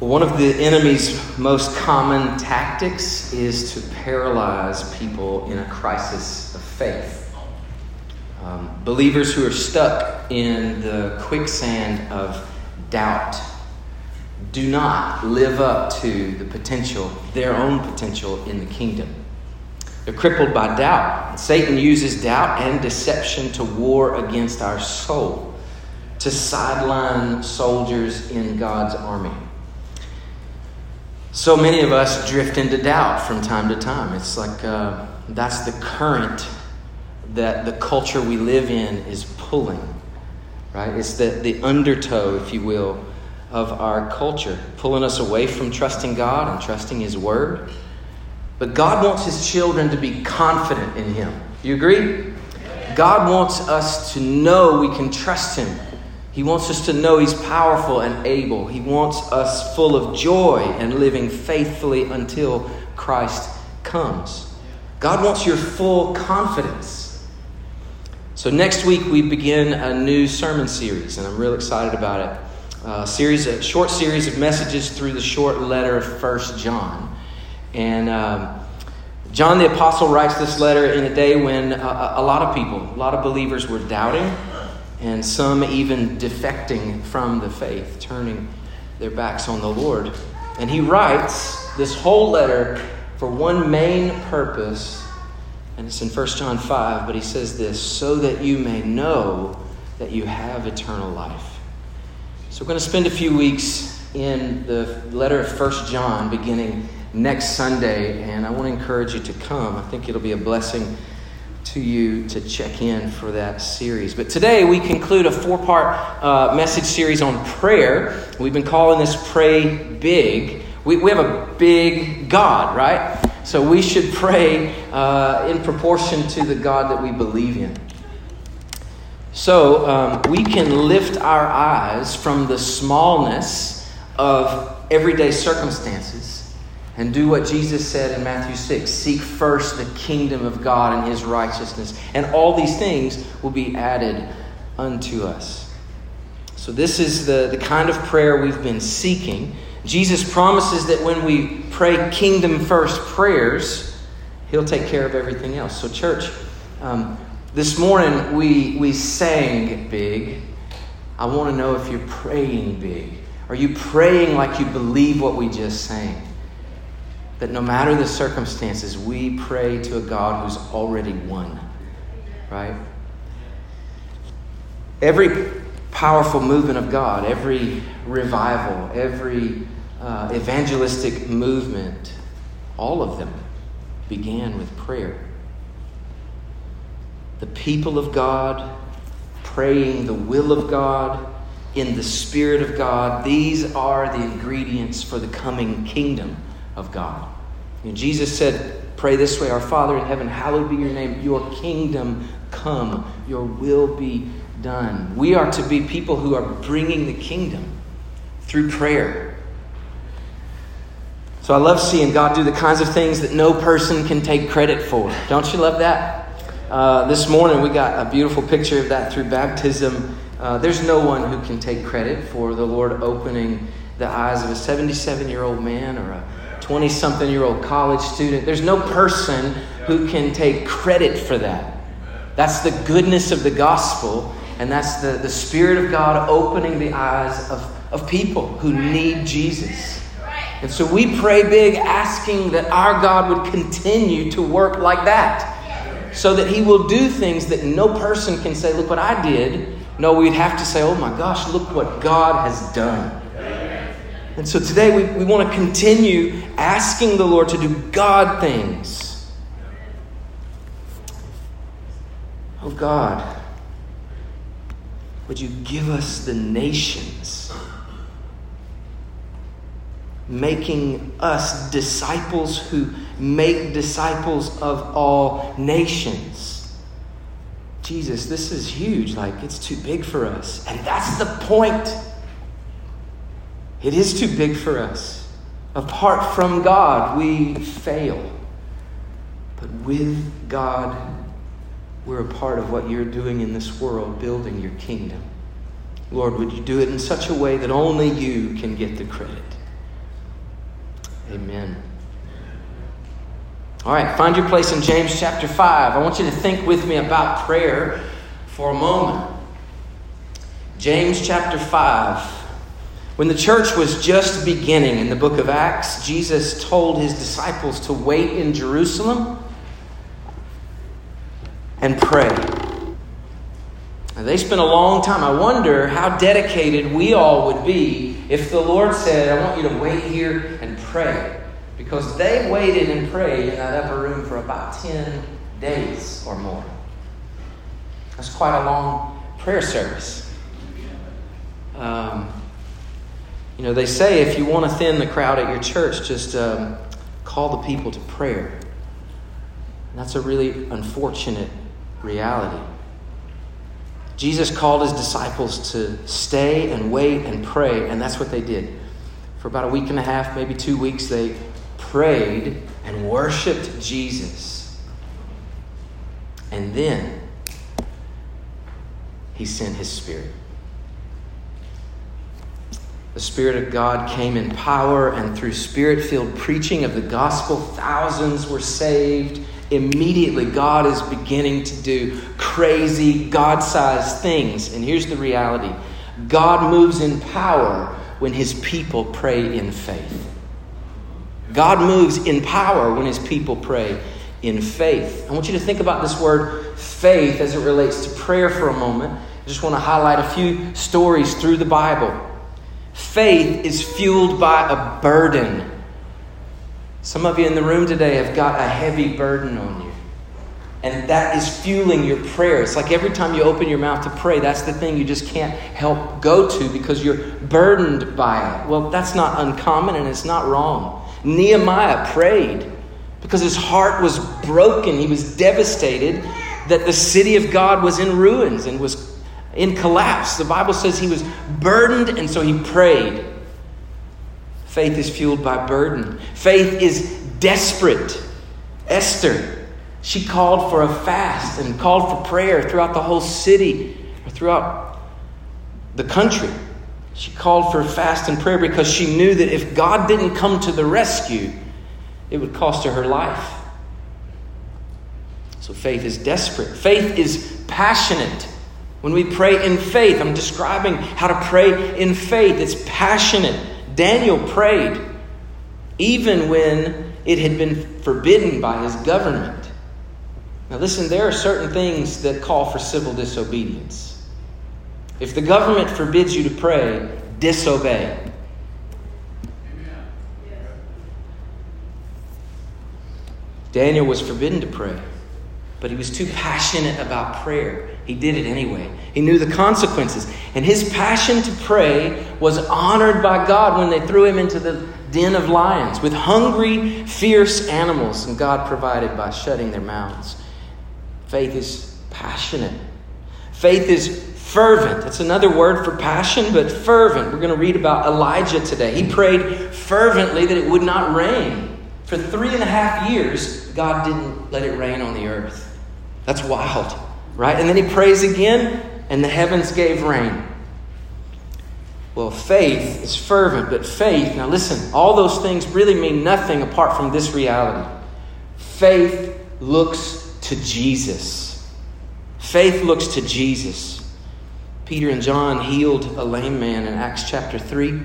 One of the enemy's most common tactics is to paralyze people in a crisis of faith. Um, believers who are stuck in the quicksand of doubt do not live up to the potential, their own potential in the kingdom. They're crippled by doubt. Satan uses doubt and deception to war against our soul, to sideline soldiers in God's army. So many of us drift into doubt from time to time. It's like uh, that's the current that the culture we live in is pulling, right? It's the, the undertow, if you will, of our culture, pulling us away from trusting God and trusting His Word. But God wants His children to be confident in Him. You agree? God wants us to know we can trust Him. He wants us to know He's powerful and able. He wants us full of joy and living faithfully until Christ comes. God wants your full confidence. So, next week we begin a new sermon series, and I'm real excited about it. A series, a short series of messages through the short letter of First John. And um, John the Apostle writes this letter in a day when a, a lot of people, a lot of believers were doubting and some even defecting from the faith, turning their backs on the Lord. And he writes this whole letter for one main purpose, and it's in 1 John 5, but he says this so that you may know that you have eternal life. So we're going to spend a few weeks in the letter of 1 John beginning next Sunday, and I want to encourage you to come. I think it'll be a blessing to you to check in for that series. But today we conclude a four part uh, message series on prayer. We've been calling this Pray Big. We, we have a big God, right? So we should pray uh, in proportion to the God that we believe in. So um, we can lift our eyes from the smallness of everyday circumstances and do what Jesus said in Matthew 6 seek first the kingdom of God and his righteousness, and all these things will be added unto us. So, this is the, the kind of prayer we've been seeking. Jesus promises that when we pray kingdom first prayers, he'll take care of everything else. So, church, um, this morning we, we sang big. I want to know if you're praying big. Are you praying like you believe what we just sang? That no matter the circumstances, we pray to a God who's already won. Right? Every powerful movement of God, every revival, every uh, evangelistic movement, all of them began with prayer. The people of God praying the will of God in the Spirit of God, these are the ingredients for the coming kingdom of God. And Jesus said, Pray this way Our Father in heaven, hallowed be your name. Your kingdom come, your will be done. We are to be people who are bringing the kingdom through prayer. So I love seeing God do the kinds of things that no person can take credit for. Don't you love that? Uh, this morning we got a beautiful picture of that through baptism. Uh, there's no one who can take credit for the Lord opening the eyes of a 77 year old man or a 20 something year old college student. There's no person who can take credit for that. That's the goodness of the gospel, and that's the, the Spirit of God opening the eyes of, of people who need Jesus. And so we pray big, asking that our God would continue to work like that, so that He will do things that no person can say, Look what I did. No, we'd have to say, Oh my gosh, look what God has done. And so today we, we want to continue asking the Lord to do God things. Oh God, would you give us the nations, making us disciples who make disciples of all nations? Jesus, this is huge. Like, it's too big for us. And that's the point. It is too big for us. Apart from God, we fail. But with God, we're a part of what you're doing in this world, building your kingdom. Lord, would you do it in such a way that only you can get the credit? Amen. All right, find your place in James chapter 5. I want you to think with me about prayer for a moment. James chapter 5. When the church was just beginning in the book of Acts, Jesus told his disciples to wait in Jerusalem and pray. Now, they spent a long time. I wonder how dedicated we all would be if the Lord said, I want you to wait here and pray because they waited and prayed in that upper room for about 10 days or more. That's quite a long prayer service. Um, you know, they say if you want to thin the crowd at your church, just um, call the people to prayer. And that's a really unfortunate reality. Jesus called his disciples to stay and wait and pray, and that's what they did. For about a week and a half, maybe two weeks, they prayed and worshiped Jesus. And then he sent his spirit. The Spirit of God came in power, and through spirit filled preaching of the gospel, thousands were saved. Immediately, God is beginning to do crazy, God sized things. And here's the reality God moves in power when his people pray in faith. God moves in power when his people pray in faith. I want you to think about this word faith as it relates to prayer for a moment. I just want to highlight a few stories through the Bible. Faith is fueled by a burden. Some of you in the room today have got a heavy burden on you. And that is fueling your prayer. It's like every time you open your mouth to pray, that's the thing you just can't help go to because you're burdened by it. Well, that's not uncommon and it's not wrong. Nehemiah prayed because his heart was broken. He was devastated that the city of God was in ruins and was in collapse. The Bible says he was burdened, and so he prayed. Faith is fueled by burden, faith is desperate. Esther, she called for a fast and called for prayer throughout the whole city or throughout the country. She called for fast and prayer because she knew that if God didn't come to the rescue, it would cost her her life. So faith is desperate. Faith is passionate. When we pray in faith, I'm describing how to pray in faith. It's passionate. Daniel prayed even when it had been forbidden by his government. Now, listen, there are certain things that call for civil disobedience. If the government forbids you to pray, disobey. Daniel was forbidden to pray, but he was too passionate about prayer. He did it anyway. He knew the consequences. And his passion to pray was honored by God when they threw him into the den of lions with hungry, fierce animals, and God provided by shutting their mouths. Faith is passionate. Faith is fervent. That's another word for passion, but fervent. We're going to read about Elijah today. He prayed fervently that it would not rain. For three and a half years, God didn't let it rain on the earth. That's wild, right? And then he prays again, and the heavens gave rain. Well, faith is fervent, but faith, now listen, all those things really mean nothing apart from this reality. Faith looks to Jesus. Faith looks to Jesus. Peter and John healed a lame man in Acts chapter 3,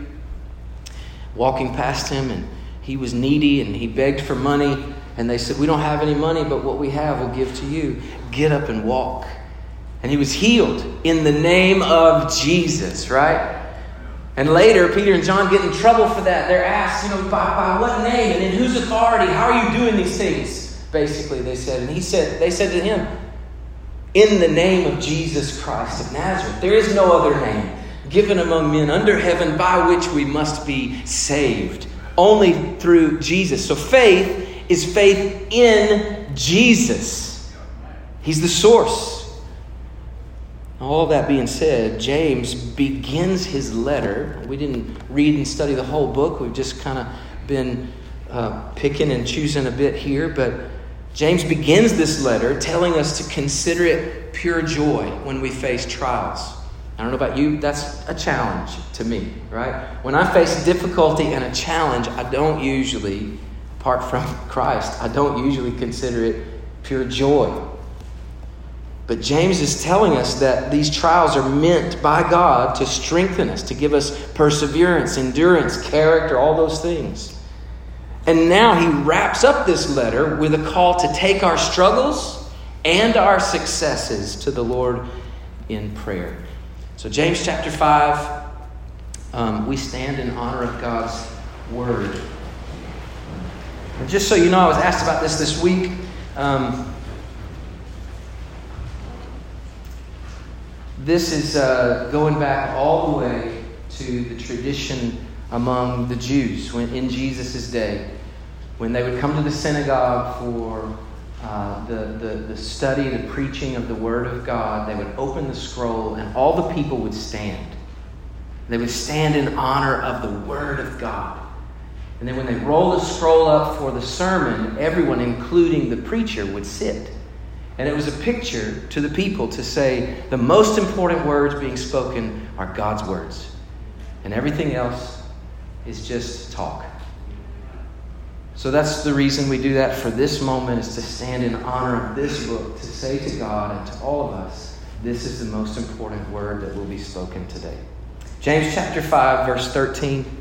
walking past him, and he was needy and he begged for money. And they said, We don't have any money, but what we have we'll give to you. Get up and walk. And he was healed in the name of Jesus, right? And later, Peter and John get in trouble for that. They're asked, you know, by, by what name and in whose authority? How are you doing these things? Basically, they said. And he said, they said to him, in the name of Jesus Christ of Nazareth. There is no other name given among men under heaven by which we must be saved. Only through Jesus. So faith is faith in Jesus. He's the source. All that being said, James begins his letter. We didn't read and study the whole book. We've just kind of been uh, picking and choosing a bit here, but James begins this letter telling us to consider it pure joy when we face trials. I don't know about you, that's a challenge to me, right? When I face difficulty and a challenge, I don't usually, apart from Christ, I don't usually consider it pure joy. But James is telling us that these trials are meant by God to strengthen us, to give us perseverance, endurance, character, all those things. And now he wraps up this letter with a call to take our struggles and our successes to the Lord in prayer. So, James chapter 5, um, we stand in honor of God's word. And just so you know, I was asked about this this week. Um, this is uh, going back all the way to the tradition among the Jews when, in Jesus' day. When they would come to the synagogue for uh, the, the, the study, the preaching of the Word of God, they would open the scroll and all the people would stand. They would stand in honor of the Word of God. And then when they roll the scroll up for the sermon, everyone, including the preacher, would sit. And it was a picture to the people to say the most important words being spoken are God's words. And everything else is just talk. So that's the reason we do that for this moment is to stand in honor of this book, to say to God and to all of us, this is the most important word that will be spoken today. James chapter 5, verse 13.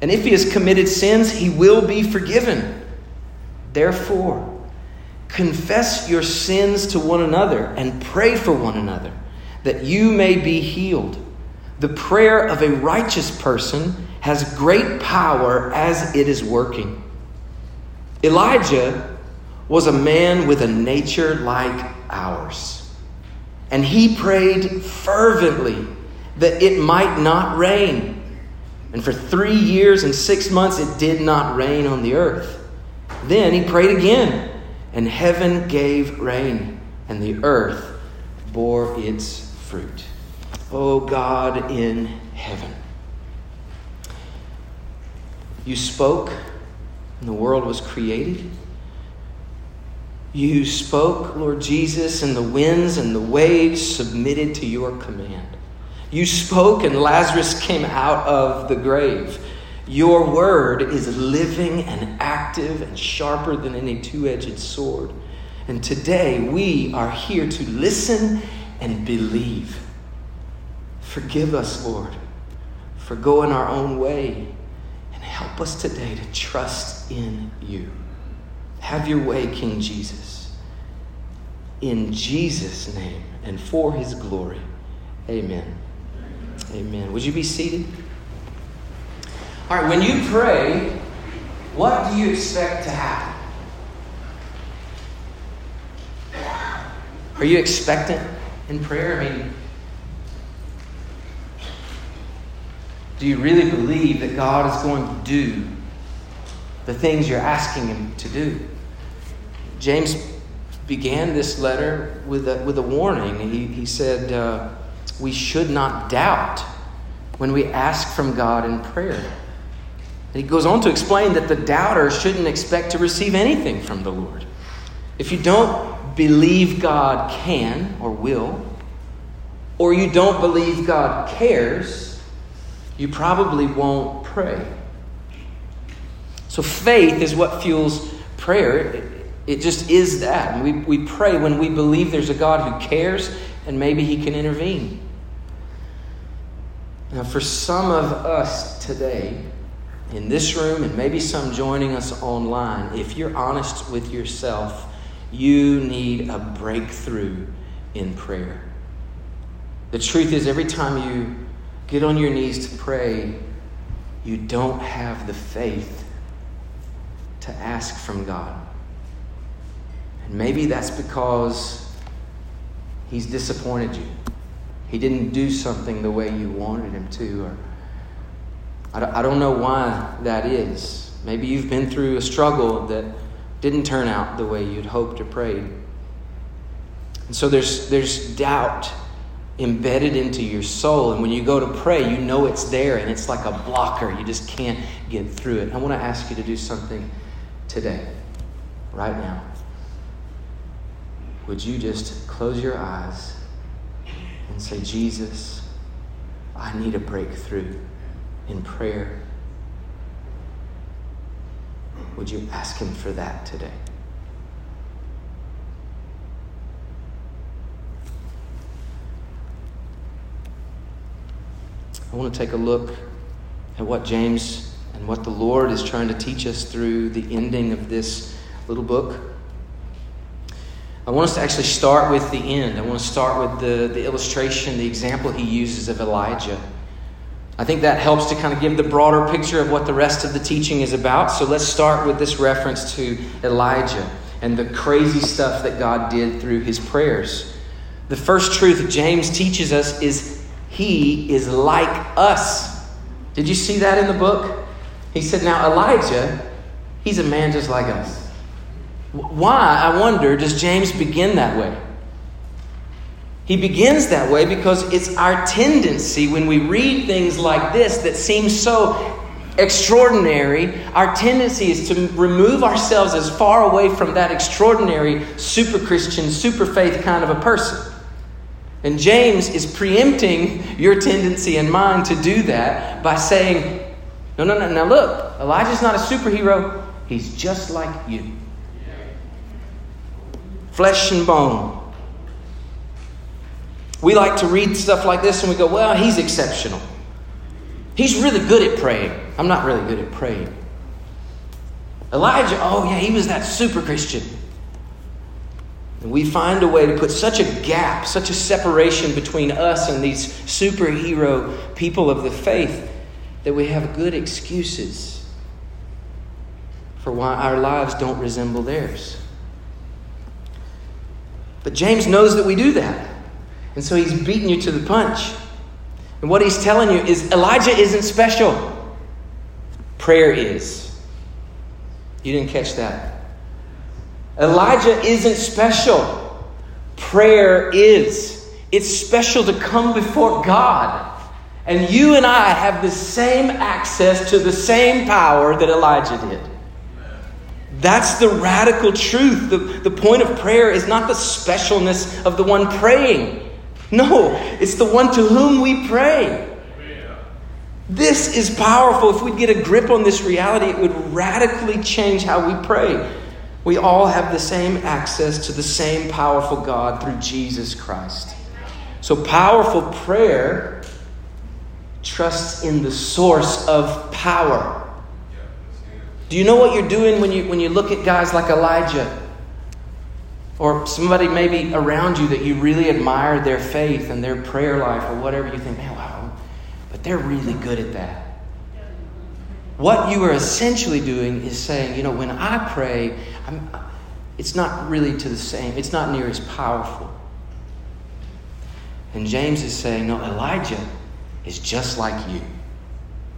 And if he has committed sins, he will be forgiven. Therefore, confess your sins to one another and pray for one another that you may be healed. The prayer of a righteous person has great power as it is working. Elijah was a man with a nature like ours, and he prayed fervently that it might not rain. And for three years and six months, it did not rain on the earth. Then he prayed again, and heaven gave rain, and the earth bore its fruit. Oh God in heaven. You spoke, and the world was created. You spoke, Lord Jesus, and the winds and the waves submitted to your command. You spoke, and Lazarus came out of the grave. Your word is living and active and sharper than any two edged sword. And today we are here to listen and believe. Forgive us, Lord, for going our own way and Help us today to trust in you. Have your way, King Jesus. In Jesus' name and for his glory. Amen. Amen. Would you be seated? All right, when you pray, what do you expect to happen? Are you expectant in prayer? I mean, Do you really believe that God is going to do the things you're asking Him to do? James began this letter with a, with a warning. He, he said, uh, We should not doubt when we ask from God in prayer. And he goes on to explain that the doubter shouldn't expect to receive anything from the Lord. If you don't believe God can or will, or you don't believe God cares, you probably won't pray. So faith is what fuels prayer. It, it just is that. We, we pray when we believe there's a God who cares and maybe he can intervene. Now, for some of us today, in this room, and maybe some joining us online, if you're honest with yourself, you need a breakthrough in prayer. The truth is, every time you get on your knees to pray, you don't have the faith to ask from God. And maybe that's because He's disappointed you. He didn't do something the way you wanted him to, or I don't know why that is. Maybe you've been through a struggle that didn't turn out the way you'd hoped or prayed. And so there's, there's doubt embedded into your soul. And when you go to pray, you know it's there and it's like a blocker. You just can't get through it. I want to ask you to do something today, right now. Would you just close your eyes and say, Jesus, I need a breakthrough in prayer? Would you ask Him for that today? I want to take a look at what James and what the Lord is trying to teach us through the ending of this little book. I want us to actually start with the end. I want to start with the, the illustration, the example he uses of Elijah. I think that helps to kind of give the broader picture of what the rest of the teaching is about. So let's start with this reference to Elijah and the crazy stuff that God did through his prayers. The first truth James teaches us is he is like us. Did you see that in the book? He said, Now, Elijah, he's a man just like us. Why, I wonder, does James begin that way? He begins that way because it's our tendency when we read things like this that seem so extraordinary, our tendency is to remove ourselves as far away from that extraordinary, super Christian, super faith kind of a person. And James is preempting your tendency and mine to do that by saying, no, no, no, now look, Elijah's not a superhero, he's just like you. Flesh and bone. We like to read stuff like this and we go, well, he's exceptional. He's really good at praying. I'm not really good at praying. Elijah, oh yeah, he was that super Christian. And we find a way to put such a gap, such a separation between us and these superhero people of the faith that we have good excuses for why our lives don't resemble theirs. But James knows that we do that. And so he's beating you to the punch. And what he's telling you is Elijah isn't special, prayer is. You didn't catch that. Elijah isn't special, prayer is. It's special to come before God. And you and I have the same access to the same power that Elijah did. That's the radical truth. The, the point of prayer is not the specialness of the one praying. No, it's the one to whom we pray. This is powerful. If we get a grip on this reality, it would radically change how we pray. We all have the same access to the same powerful God through Jesus Christ. So, powerful prayer trusts in the source of power. Do you know what you're doing when you, when you look at guys like Elijah? Or somebody maybe around you that you really admire their faith and their prayer life or whatever, you think, man, wow, but they're really good at that. What you are essentially doing is saying, you know, when I pray, I'm, it's not really to the same, it's not near as powerful. And James is saying, no, Elijah is just like you.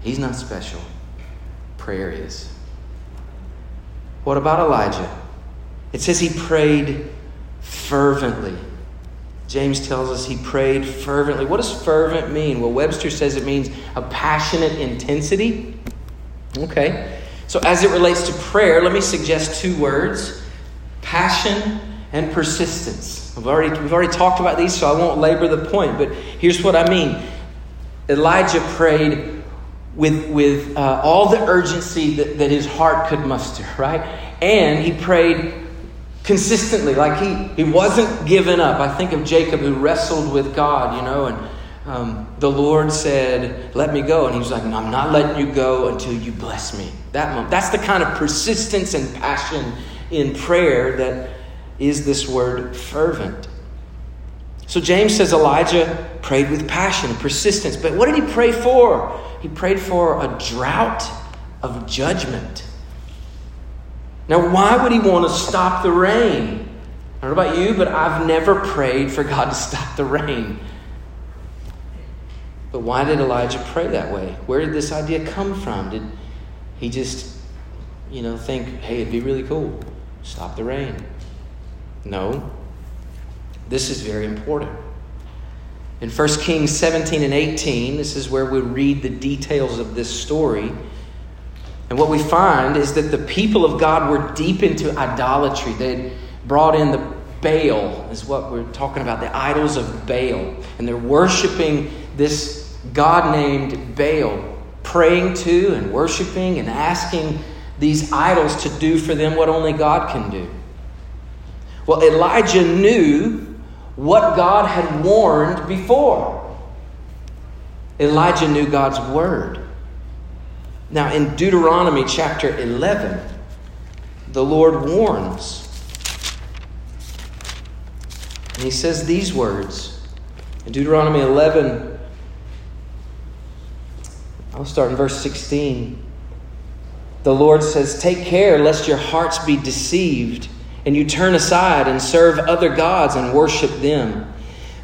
He's not special. Prayer is. What about Elijah? It says he prayed fervently. James tells us he prayed fervently. What does fervent mean? Well, Webster says it means a passionate intensity. Okay. So, as it relates to prayer, let me suggest two words passion and persistence. We've already, we've already talked about these, so I won't labor the point, but here's what I mean Elijah prayed with, with uh, all the urgency that, that his heart could muster, right? And he prayed consistently, like he, he wasn't given up. I think of Jacob who wrestled with God, you know, and um, the Lord said, Let me go. And he was like, no, I'm not letting you go until you bless me. That moment. That's the kind of persistence and passion in prayer that is this word fervent. So James says Elijah prayed with passion and persistence. But what did he pray for? He prayed for a drought of judgment. Now, why would he want to stop the rain? I don't know about you, but I've never prayed for God to stop the rain. But why did Elijah pray that way? Where did this idea come from? Did he just, you know, think, hey, it'd be really cool, stop the rain? No. This is very important. In 1 Kings 17 and 18, this is where we read the details of this story. And what we find is that the people of God were deep into idolatry. They'd brought in the Baal, is what we're talking about, the idols of Baal. And they're worshiping this God named Baal, praying to and worshiping and asking these idols to do for them what only God can do. Well, Elijah knew what God had warned before. Elijah knew God's word. Now, in Deuteronomy chapter 11, the Lord warns. And he says these words in Deuteronomy 11. I'll start in verse 16. The Lord says, Take care lest your hearts be deceived and you turn aside and serve other gods and worship them.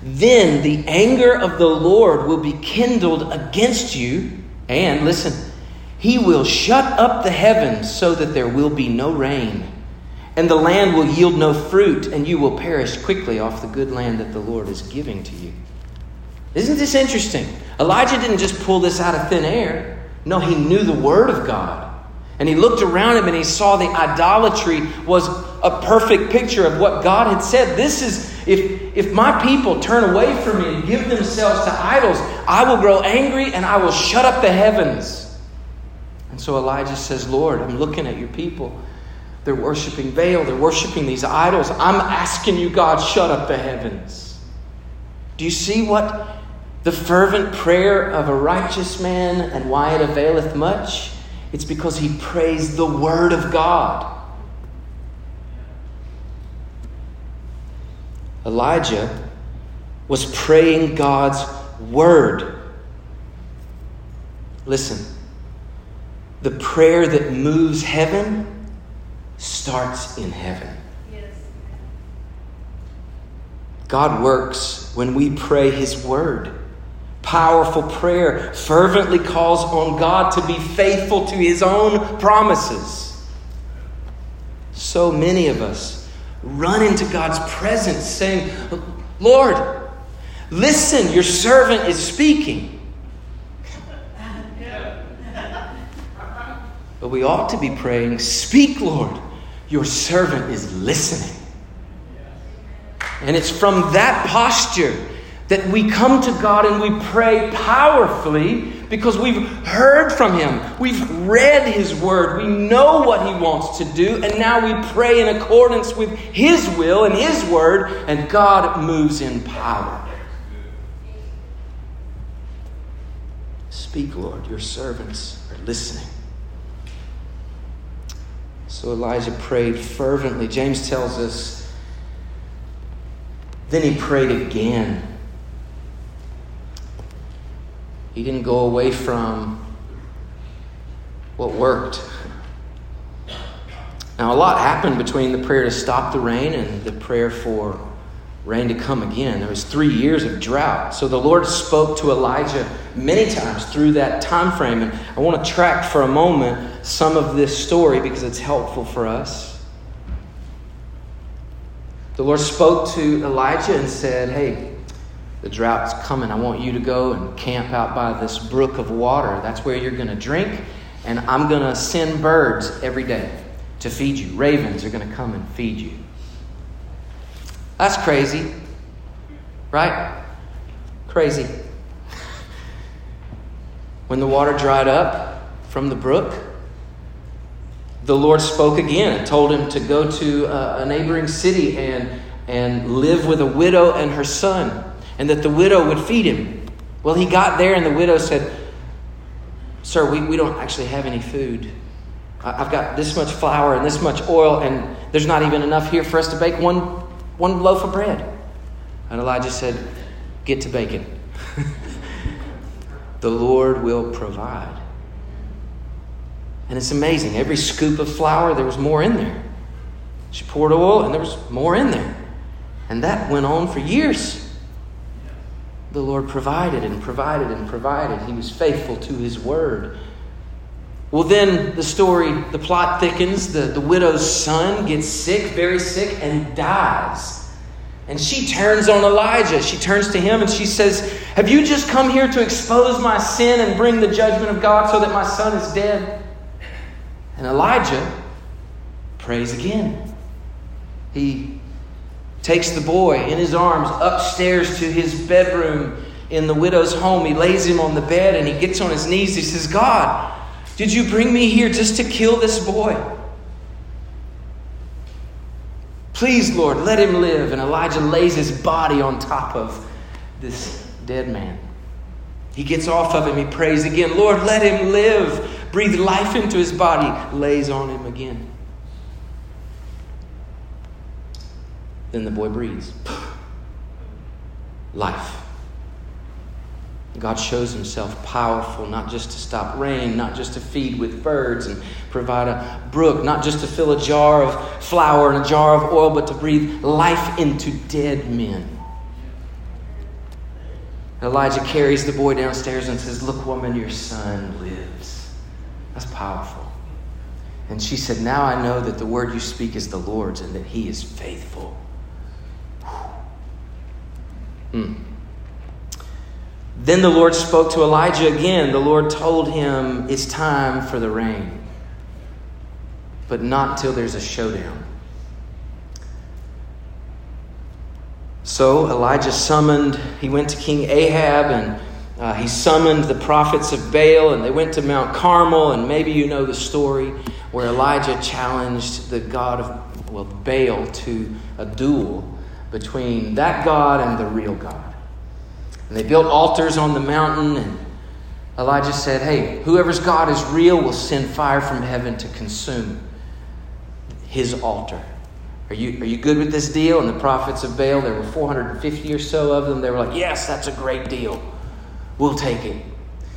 Then the anger of the Lord will be kindled against you, and listen, he will shut up the heavens so that there will be no rain, and the land will yield no fruit, and you will perish quickly off the good land that the Lord is giving to you. Isn't this interesting? Elijah didn't just pull this out of thin air. No, he knew the word of God. And he looked around him and he saw the idolatry was a perfect picture of what God had said. This is, if, if my people turn away from me and give themselves to idols, I will grow angry and I will shut up the heavens. And so Elijah says, Lord, I'm looking at your people. They're worshiping Baal, they're worshiping these idols. I'm asking you, God, shut up the heavens. Do you see what the fervent prayer of a righteous man and why it availeth much? It's because he praised the Word of God. Elijah was praying God's Word. Listen, the prayer that moves heaven starts in heaven. God works when we pray His Word powerful prayer fervently calls on God to be faithful to his own promises. So many of us run into God's presence saying, Lord, listen, your servant is speaking. But we ought to be praying, Speak, Lord, your servant is listening. And it's from that posture that we come to God and we pray powerfully because we've heard from Him. We've read His Word. We know what He wants to do. And now we pray in accordance with His will and His Word, and God moves in power. Speak, Lord. Your servants are listening. So Elijah prayed fervently. James tells us, then he prayed again. He didn't go away from what worked. Now, a lot happened between the prayer to stop the rain and the prayer for rain to come again. There was three years of drought. So the Lord spoke to Elijah many times through that time frame. And I want to track for a moment some of this story because it's helpful for us. The Lord spoke to Elijah and said, Hey, the drought's coming. I want you to go and camp out by this brook of water. That's where you're going to drink. And I'm going to send birds every day to feed you. Ravens are going to come and feed you. That's crazy, right? Crazy. When the water dried up from the brook, the Lord spoke again and told him to go to uh, a neighboring city and, and live with a widow and her son and that the widow would feed him. Well, he got there, and the widow said, Sir, we, we don't actually have any food. I've got this much flour and this much oil, and there's not even enough here for us to bake one, one loaf of bread. And Elijah said, Get to baking. the Lord will provide. And it's amazing. Every scoop of flour, there was more in there. She poured oil, and there was more in there. And that went on for years. The Lord provided and provided and provided. He was faithful to his word. Well, then the story, the plot thickens. The, the widow's son gets sick, very sick, and dies. And she turns on Elijah. She turns to him and she says, Have you just come here to expose my sin and bring the judgment of God so that my son is dead? And Elijah prays again. He takes the boy in his arms upstairs to his bedroom in the widow's home. He lays him on the bed and he gets on his knees. He says, God, did you bring me here just to kill this boy? Please, Lord, let him live. And Elijah lays his body on top of this dead man. He gets off of him. He prays again, Lord, let him live. Breathe life into his body. Lays on him again. Then the boy breathes. Life. God shows himself powerful, not just to stop rain, not just to feed with birds and provide a brook, not just to fill a jar of flour and a jar of oil, but to breathe life into dead men. Elijah carries the boy downstairs and says, Look, woman, your son lives. That's powerful. And she said, Now I know that the word you speak is the Lord's and that he is faithful. Hmm. Then the Lord spoke to Elijah again. The Lord told him, It's time for the rain, but not till there's a showdown. So Elijah summoned, he went to King Ahab and uh, he summoned the prophets of Baal, and they went to Mount Carmel. And maybe you know the story where Elijah challenged the God of, well, Baal to a duel between that God and the real God. And they built altars on the mountain, and Elijah said, Hey, whoever's God is real will send fire from heaven to consume his altar. Are you, are you good with this deal? And the prophets of Baal, there were 450 or so of them, they were like, Yes, that's a great deal. We'll take it.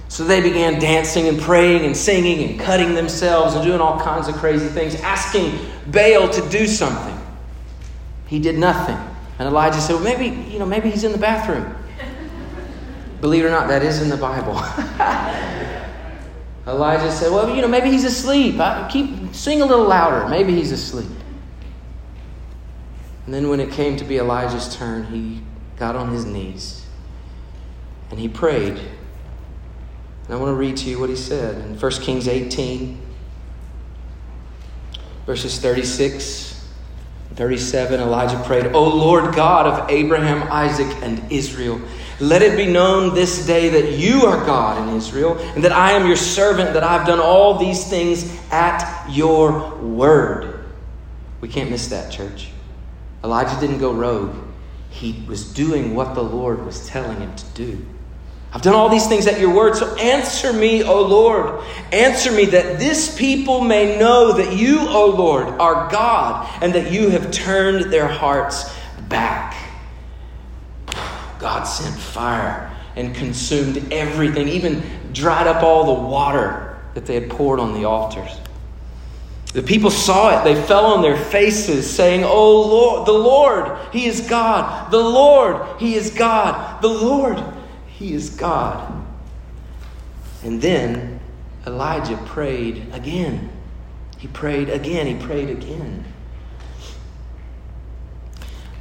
So they began dancing and praying and singing and cutting themselves and doing all kinds of crazy things, asking Baal to do something. He did nothing. And Elijah said, Well, maybe, you know, maybe he's in the bathroom. Believe it or not, that is in the Bible. Elijah said, Well, you know, maybe he's asleep. I keep sing a little louder. Maybe he's asleep. And then when it came to be Elijah's turn, he got on his knees and he prayed. And I want to read to you what he said in 1 Kings 18, verses 36 37. Elijah prayed, O Lord God of Abraham, Isaac, and Israel. Let it be known this day that you are God in Israel, and that I am your servant, that I've done all these things at your word. We can't miss that, church. Elijah didn't go rogue, he was doing what the Lord was telling him to do. I've done all these things at your word, so answer me, O Lord. Answer me that this people may know that you, O Lord, are God, and that you have turned their hearts back. God sent fire and consumed everything, even dried up all the water that they had poured on the altars. The people saw it. They fell on their faces, saying, Oh Lord, the Lord, He is God. The Lord, He is God. The Lord, He is God. And then Elijah prayed again. He prayed again. He prayed again.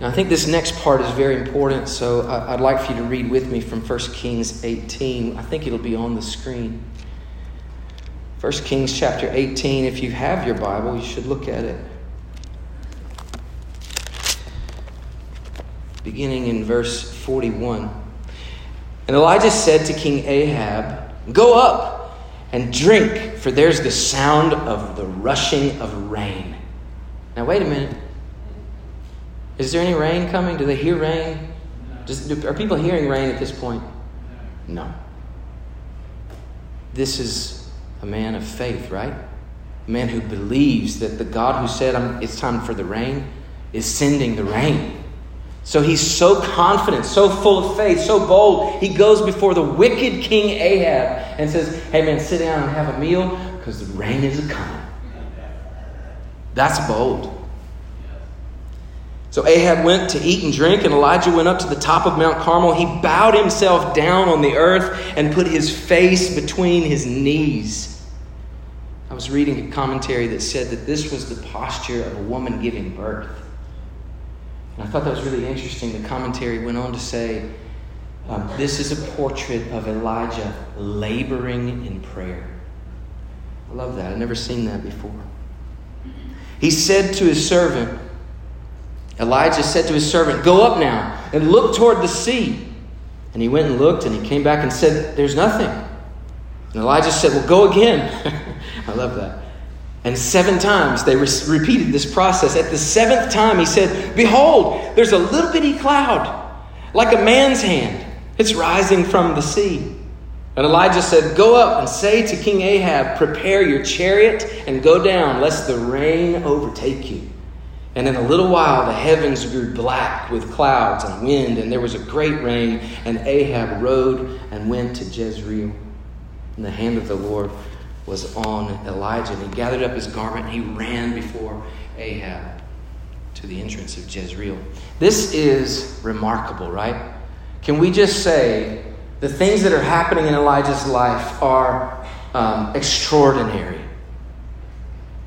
Now, I think this next part is very important, so I'd like for you to read with me from 1 Kings 18. I think it'll be on the screen. 1 Kings chapter 18. If you have your Bible, you should look at it. Beginning in verse 41. And Elijah said to King Ahab, Go up and drink, for there's the sound of the rushing of rain. Now, wait a minute. Is there any rain coming? Do they hear rain? Do, are people hearing rain at this point? No. This is a man of faith, right? A man who believes that the God who said, It's time for the rain, is sending the rain. So he's so confident, so full of faith, so bold. He goes before the wicked King Ahab and says, Hey man, sit down and have a meal because the rain is coming. That's bold. So Ahab went to eat and drink, and Elijah went up to the top of Mount Carmel. He bowed himself down on the earth and put his face between his knees. I was reading a commentary that said that this was the posture of a woman giving birth. And I thought that was really interesting. The commentary went on to say um, this is a portrait of Elijah laboring in prayer. I love that. I've never seen that before. He said to his servant, Elijah said to his servant, Go up now and look toward the sea. And he went and looked, and he came back and said, There's nothing. And Elijah said, Well, go again. I love that. And seven times they re- repeated this process. At the seventh time, he said, Behold, there's a little bitty cloud, like a man's hand. It's rising from the sea. And Elijah said, Go up and say to King Ahab, Prepare your chariot and go down, lest the rain overtake you. And in a little while, the heavens grew black with clouds and wind, and there was a great rain. And Ahab rode and went to Jezreel. And the hand of the Lord was on Elijah. And he gathered up his garment and he ran before Ahab to the entrance of Jezreel. This is remarkable, right? Can we just say the things that are happening in Elijah's life are um, extraordinary?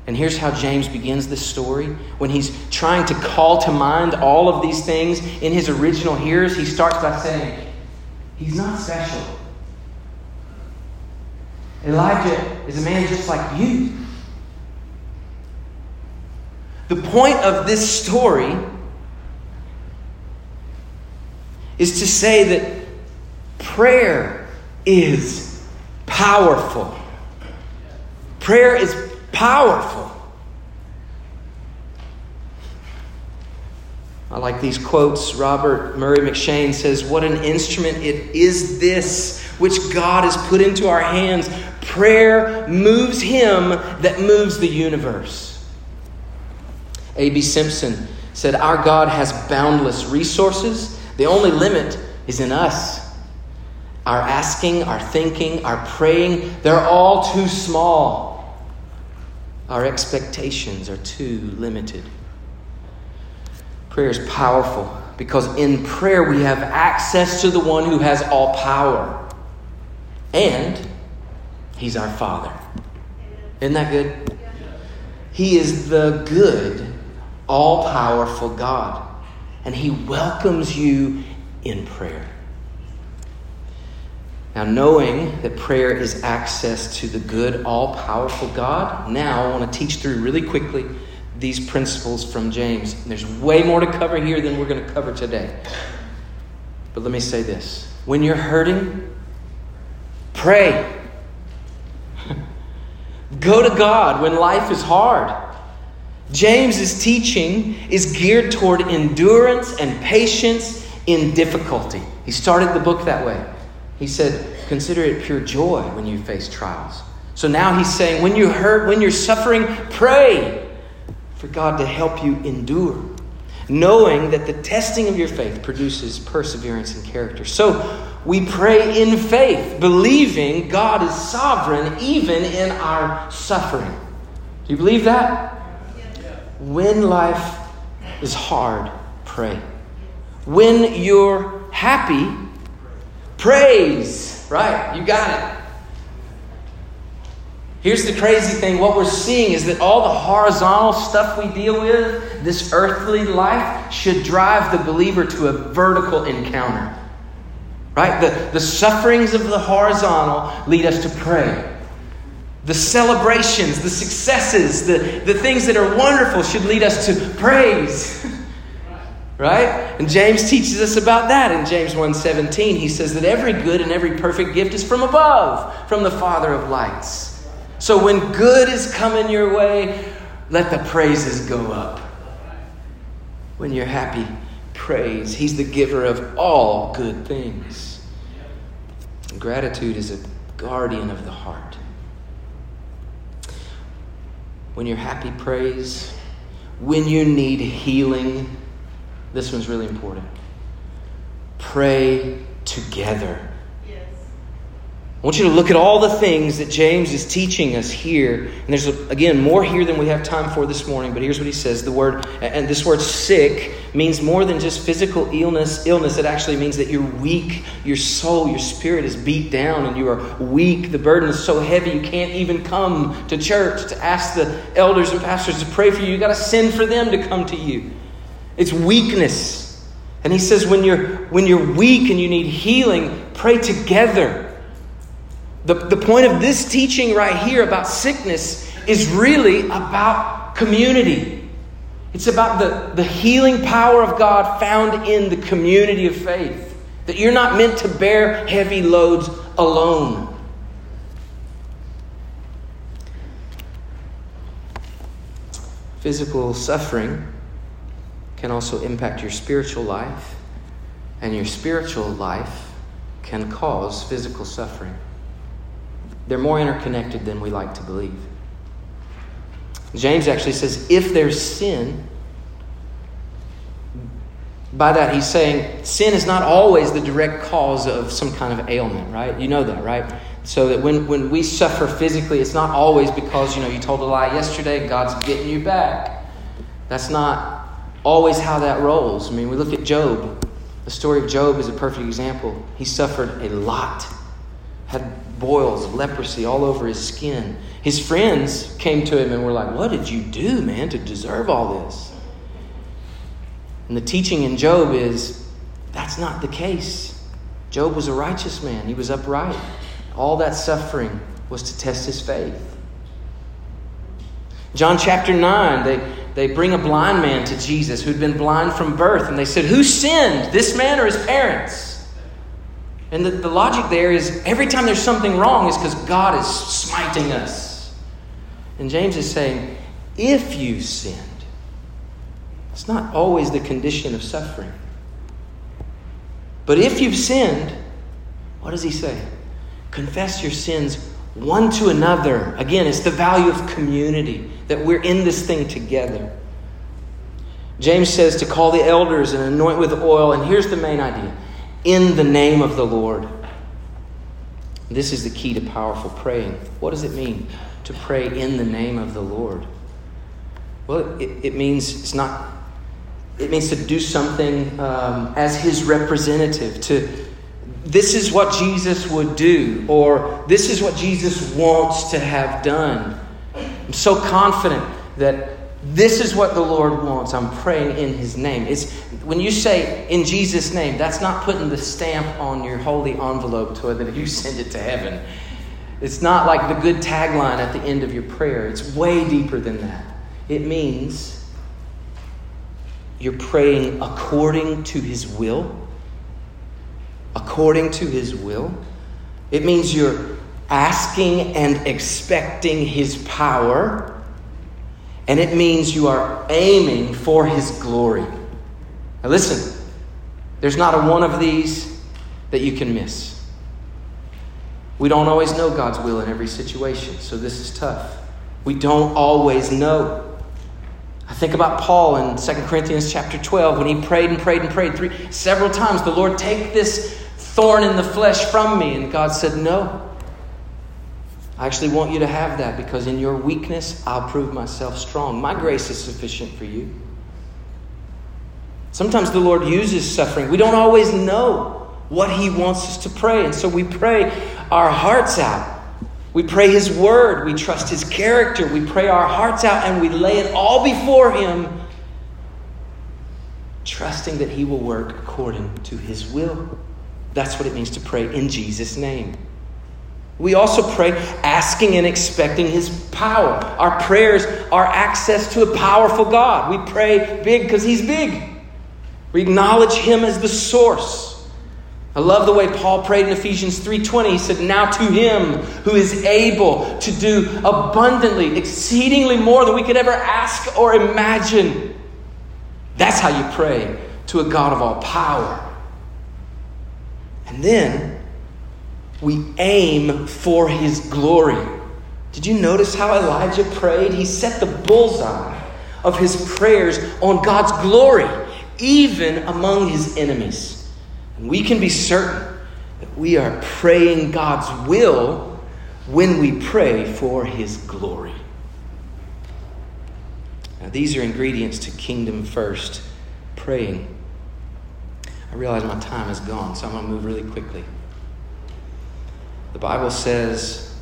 And here's how James begins this story. When he's trying to call to mind all of these things in his original hearers, he starts by saying, He's not special. Elijah is a man just like you. The point of this story is to say that prayer is powerful. Prayer is powerful. I like these quotes. Robert Murray M'Cheyne says, What an instrument it is this which God has put into our hands. Prayer moves him that moves the universe. A.B. Simpson said, Our God has boundless resources. The only limit is in us. Our asking, our thinking, our praying, they're all too small. Our expectations are too limited. Prayer is powerful because in prayer we have access to the one who has all power. And he's our Father. Isn't that good? He is the good, all powerful God. And he welcomes you in prayer. Now, knowing that prayer is access to the good, all powerful God, now I want to teach through really quickly these principles from James. And there's way more to cover here than we're going to cover today. But let me say this when you're hurting, pray. Go to God when life is hard. James's teaching is geared toward endurance and patience in difficulty. He started the book that way. He said, Consider it pure joy when you face trials. So now he's saying, when you hurt, when you're suffering, pray for God to help you endure, knowing that the testing of your faith produces perseverance and character. So we pray in faith, believing God is sovereign even in our suffering. Do you believe that? When life is hard, pray. When you're happy, Praise. Right, you got it. Here's the crazy thing what we're seeing is that all the horizontal stuff we deal with, this earthly life, should drive the believer to a vertical encounter. Right? The, the sufferings of the horizontal lead us to pray. The celebrations, the successes, the, the things that are wonderful should lead us to praise. right? And James teaches us about that in James 1:17. He says that every good and every perfect gift is from above, from the Father of lights. So when good is coming your way, let the praises go up. When you're happy, praise. He's the giver of all good things. Gratitude is a guardian of the heart. When you're happy, praise. When you need healing, this one's really important. Pray together. I want you to look at all the things that James is teaching us here. And there's, again, more here than we have time for this morning, but here's what he says. The word, and this word sick means more than just physical illness. Illness, it actually means that you're weak. Your soul, your spirit is beat down and you are weak. The burden is so heavy you can't even come to church to ask the elders and pastors to pray for you. You got to send for them to come to you. It's weakness. And he says, when you're, when you're weak and you need healing, pray together. The, the point of this teaching right here about sickness is really about community. It's about the, the healing power of God found in the community of faith. That you're not meant to bear heavy loads alone. Physical suffering can also impact your spiritual life, and your spiritual life can cause physical suffering. They're more interconnected than we like to believe. James actually says if there's sin, by that he's saying sin is not always the direct cause of some kind of ailment, right? You know that, right? So that when, when we suffer physically, it's not always because, you know, you told a lie yesterday, God's getting you back. That's not always how that rolls. I mean, we look at Job. The story of Job is a perfect example. He suffered a lot, had boils leprosy all over his skin. His friends came to him and were like, What did you do, man, to deserve all this? And the teaching in Job is that's not the case. Job was a righteous man, he was upright. All that suffering was to test his faith. John chapter 9, they, they bring a blind man to Jesus who'd been blind from birth, and they said, Who sinned, this man or his parents? And the, the logic there is every time there's something wrong, is because God is smiting us. And James is saying, if you sinned, it's not always the condition of suffering. But if you've sinned, what does he say? Confess your sins one to another. Again, it's the value of community, that we're in this thing together. James says to call the elders and anoint with oil, and here's the main idea in the name of the Lord. This is the key to powerful praying. What does it mean to pray in the name of the Lord? Well, it, it means it's not. It means to do something um, as His representative. To this is what Jesus would do, or this is what Jesus wants to have done. I'm so confident that this is what the Lord wants. I'm praying in His name. It's when you say in Jesus' name, that's not putting the stamp on your holy envelope so that you send it to heaven. It's not like the good tagline at the end of your prayer. It's way deeper than that. It means you're praying according to His will. According to His will. It means you're asking and expecting His power and it means you are aiming for His glory. Now, listen, there's not a one of these that you can miss. We don't always know God's will in every situation, so this is tough. We don't always know. I think about Paul in 2 Corinthians chapter 12 when he prayed and prayed and prayed three several times, the Lord take this thorn in the flesh from me, and God said, "No. I actually want you to have that because in your weakness, I'll prove myself strong. My grace is sufficient for you. Sometimes the Lord uses suffering. We don't always know what He wants us to pray, and so we pray our hearts out. We pray His word. We trust His character. We pray our hearts out and we lay it all before Him, trusting that He will work according to His will. That's what it means to pray in Jesus' name. We also pray asking and expecting His power. Our prayers are access to a powerful God. We pray big because He's big. We acknowledge Him as the source. I love the way Paul prayed in Ephesians 3:20. He said, "Now to him who is able to do abundantly, exceedingly more than we could ever ask or imagine." That's how you pray to a God of all power. And then we aim for his glory. Did you notice how Elijah prayed? He set the bullseye of his prayers on God's glory, even among his enemies. And we can be certain that we are praying God's will when we pray for His glory. Now, these are ingredients to kingdom first praying. I realize my time is gone, so I'm going to move really quickly. The Bible says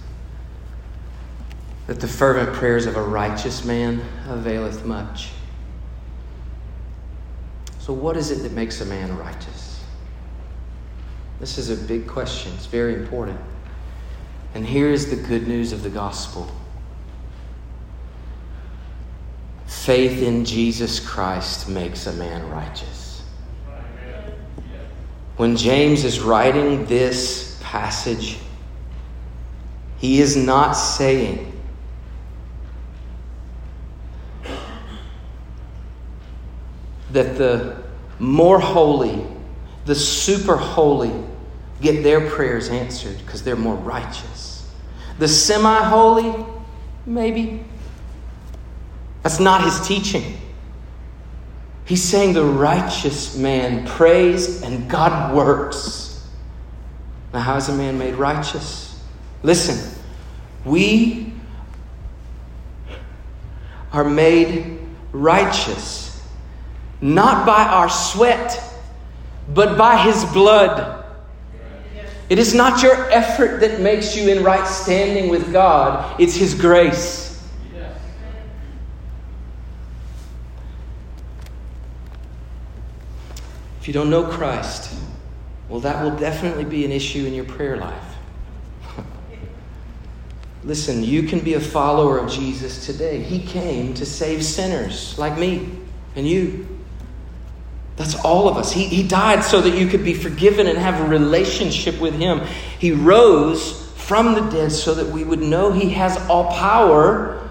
that the fervent prayers of a righteous man availeth much. So, what is it that makes a man righteous? This is a big question. It's very important. And here is the good news of the gospel faith in Jesus Christ makes a man righteous. When James is writing this passage, he is not saying that the more holy, the super holy, get their prayers answered because they're more righteous. The semi holy, maybe. That's not his teaching. He's saying the righteous man prays and God works. Now, how is a man made righteous? Listen, we are made righteous not by our sweat, but by his blood. It is not your effort that makes you in right standing with God, it's his grace. If you don't know Christ, well, that will definitely be an issue in your prayer life. Listen, you can be a follower of Jesus today. He came to save sinners like me and you. That's all of us. He, he died so that you could be forgiven and have a relationship with Him. He rose from the dead so that we would know He has all power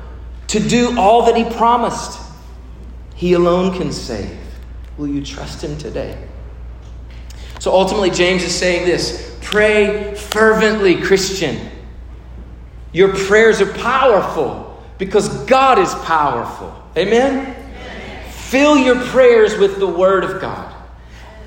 to do all that He promised. He alone can save. Will you trust Him today? So ultimately, James is saying this pray fervently, Christian. Your prayers are powerful because God is powerful. Amen? Fill your prayers with the Word of God.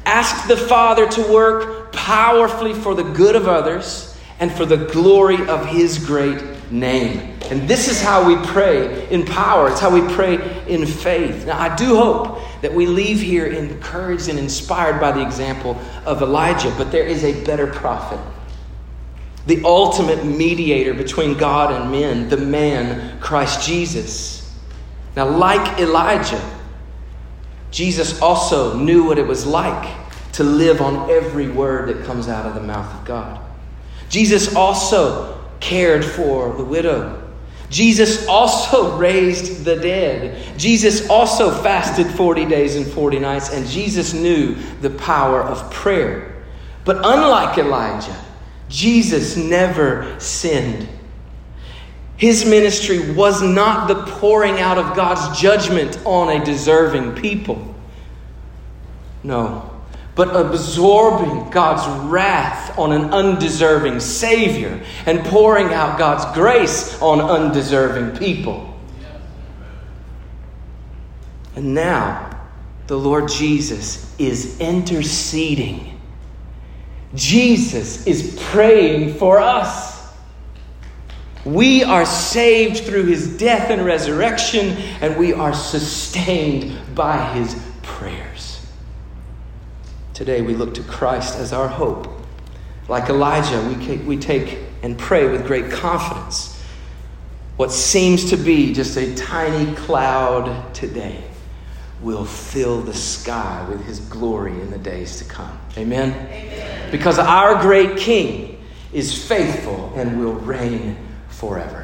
Ask the Father to work powerfully for the good of others and for the glory of His great name. And this is how we pray in power. It's how we pray in faith. Now, I do hope that we leave here encouraged and inspired by the example of Elijah, but there is a better prophet. The ultimate mediator between God and men, the man, Christ Jesus. Now, like Elijah, Jesus also knew what it was like to live on every word that comes out of the mouth of God. Jesus also cared for the widow. Jesus also raised the dead. Jesus also fasted 40 days and 40 nights, and Jesus knew the power of prayer. But unlike Elijah, Jesus never sinned. His ministry was not the pouring out of God's judgment on a deserving people. No, but absorbing God's wrath on an undeserving Savior and pouring out God's grace on undeserving people. And now, the Lord Jesus is interceding. Jesus is praying for us. We are saved through his death and resurrection, and we are sustained by his prayers. Today we look to Christ as our hope. Like Elijah, we, take and pray with great confidence. What seems to be just a tiny cloud today will fill the sky with his glory in the days to come. Amen? Amen. Because our great King is faithful and will reign forever.